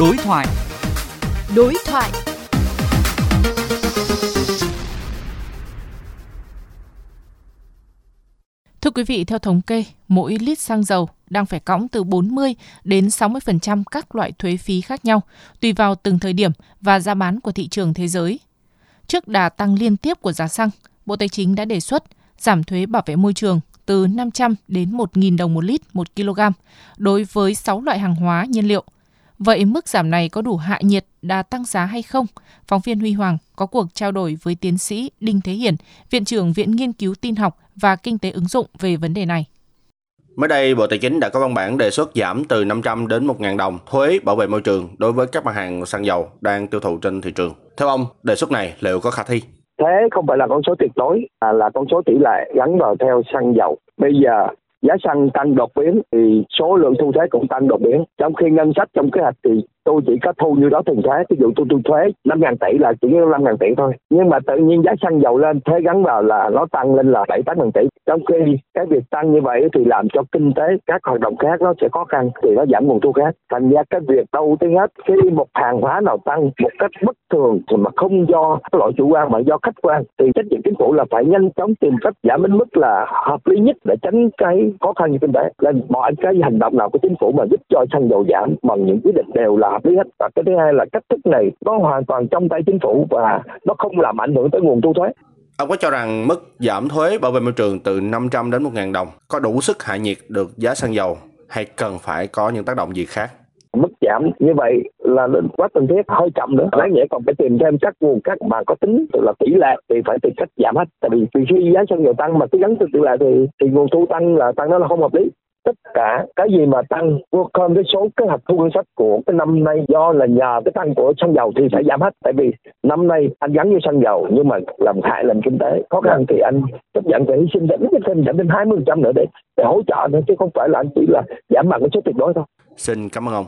Đối thoại. Đối thoại. Thưa quý vị, theo thống kê, mỗi lít xăng dầu đang phải cõng từ 40 đến 60% các loại thuế phí khác nhau, tùy vào từng thời điểm và giá bán của thị trường thế giới. Trước đà tăng liên tiếp của giá xăng, Bộ Tài chính đã đề xuất giảm thuế bảo vệ môi trường từ 500 đến 1.000 đồng một lít một kg đối với 6 loại hàng hóa nhiên liệu. Vậy mức giảm này có đủ hạ nhiệt đà tăng giá hay không? Phóng viên Huy Hoàng có cuộc trao đổi với tiến sĩ Đinh Thế Hiển, Viện trưởng Viện Nghiên cứu Tin học và Kinh tế ứng dụng về vấn đề này. Mới đây, Bộ Tài chính đã có văn bản đề xuất giảm từ 500 đến 1.000 đồng thuế bảo vệ môi trường đối với các mặt hàng xăng dầu đang tiêu thụ trên thị trường. Theo ông, đề xuất này liệu có khả thi? Thế không phải là con số tuyệt đối, mà là con số tỷ lệ gắn vào theo xăng dầu. Bây giờ giá xăng tăng đột biến thì số lượng thu thuế cũng tăng đột biến. Trong khi ngân sách, trong kế hoạch thì tôi chỉ có thu như đó tiền thuế. Ví dụ tôi thu thuế năm ngàn tỷ là chỉ năm ngàn tỷ thôi. Nhưng mà tự nhiên giá xăng dầu lên, thuế gắn vào là nó tăng lên là bảy tám ngàn tỷ trong khi cái việc tăng như vậy thì làm cho kinh tế các hoạt động khác nó sẽ khó khăn, thì nó giảm nguồn thu khác. Thành ra cái việc đầu tiên hết khi một hàng hóa nào tăng một cách bất thường mà không do lỗi chủ quan mà do khách quan, thì trách nhiệm chính phủ là phải nhanh chóng tìm cách giảm đến mức là hợp lý nhất để tránh cái khó khăn như kinh tế. Nên mọi cái hành động nào của chính phủ mà giúp cho xăng dầu giảm bằng những quyết định đều là hợp lý hết. Và cái thứ hai là cách thức này nó hoàn toàn trong tay chính phủ và nó không làm ảnh hưởng tới nguồn thu thuế. Ông có cho rằng mức giảm thuế bảo vệ môi trường từ 500 đến 1.000 đồng có đủ sức hạ nhiệt được giá xăng dầu hay cần phải có những tác động gì khác? Mức giảm như vậy là quá cần thiết, hơi chậm nữa. Đáng nhẽ còn phải tìm thêm các nguồn các mà có tính là tỷ lệ thì phải tìm cách giảm hết. Tại vì khi giá xăng dầu tăng mà cứ gắn từ tỷ lệ thì thì nguồn thu tăng là tăng đó là không hợp lý tất cả cái gì mà tăng vượt hơn cái số kế hoạch thu ngân sách của cái năm nay do là nhờ cái tăng của xăng dầu thì phải giảm hết. Tại vì năm nay anh gắn với xăng dầu nhưng mà làm hại làm kinh tế. Khó khăn thì anh chấp nhận phải hy sinh giảm thêm giảm thêm hai mươi nữa để để hỗ trợ nữa chứ không phải là anh chỉ là giảm bằng cái số tuyệt đối thôi. Xin cảm ơn ông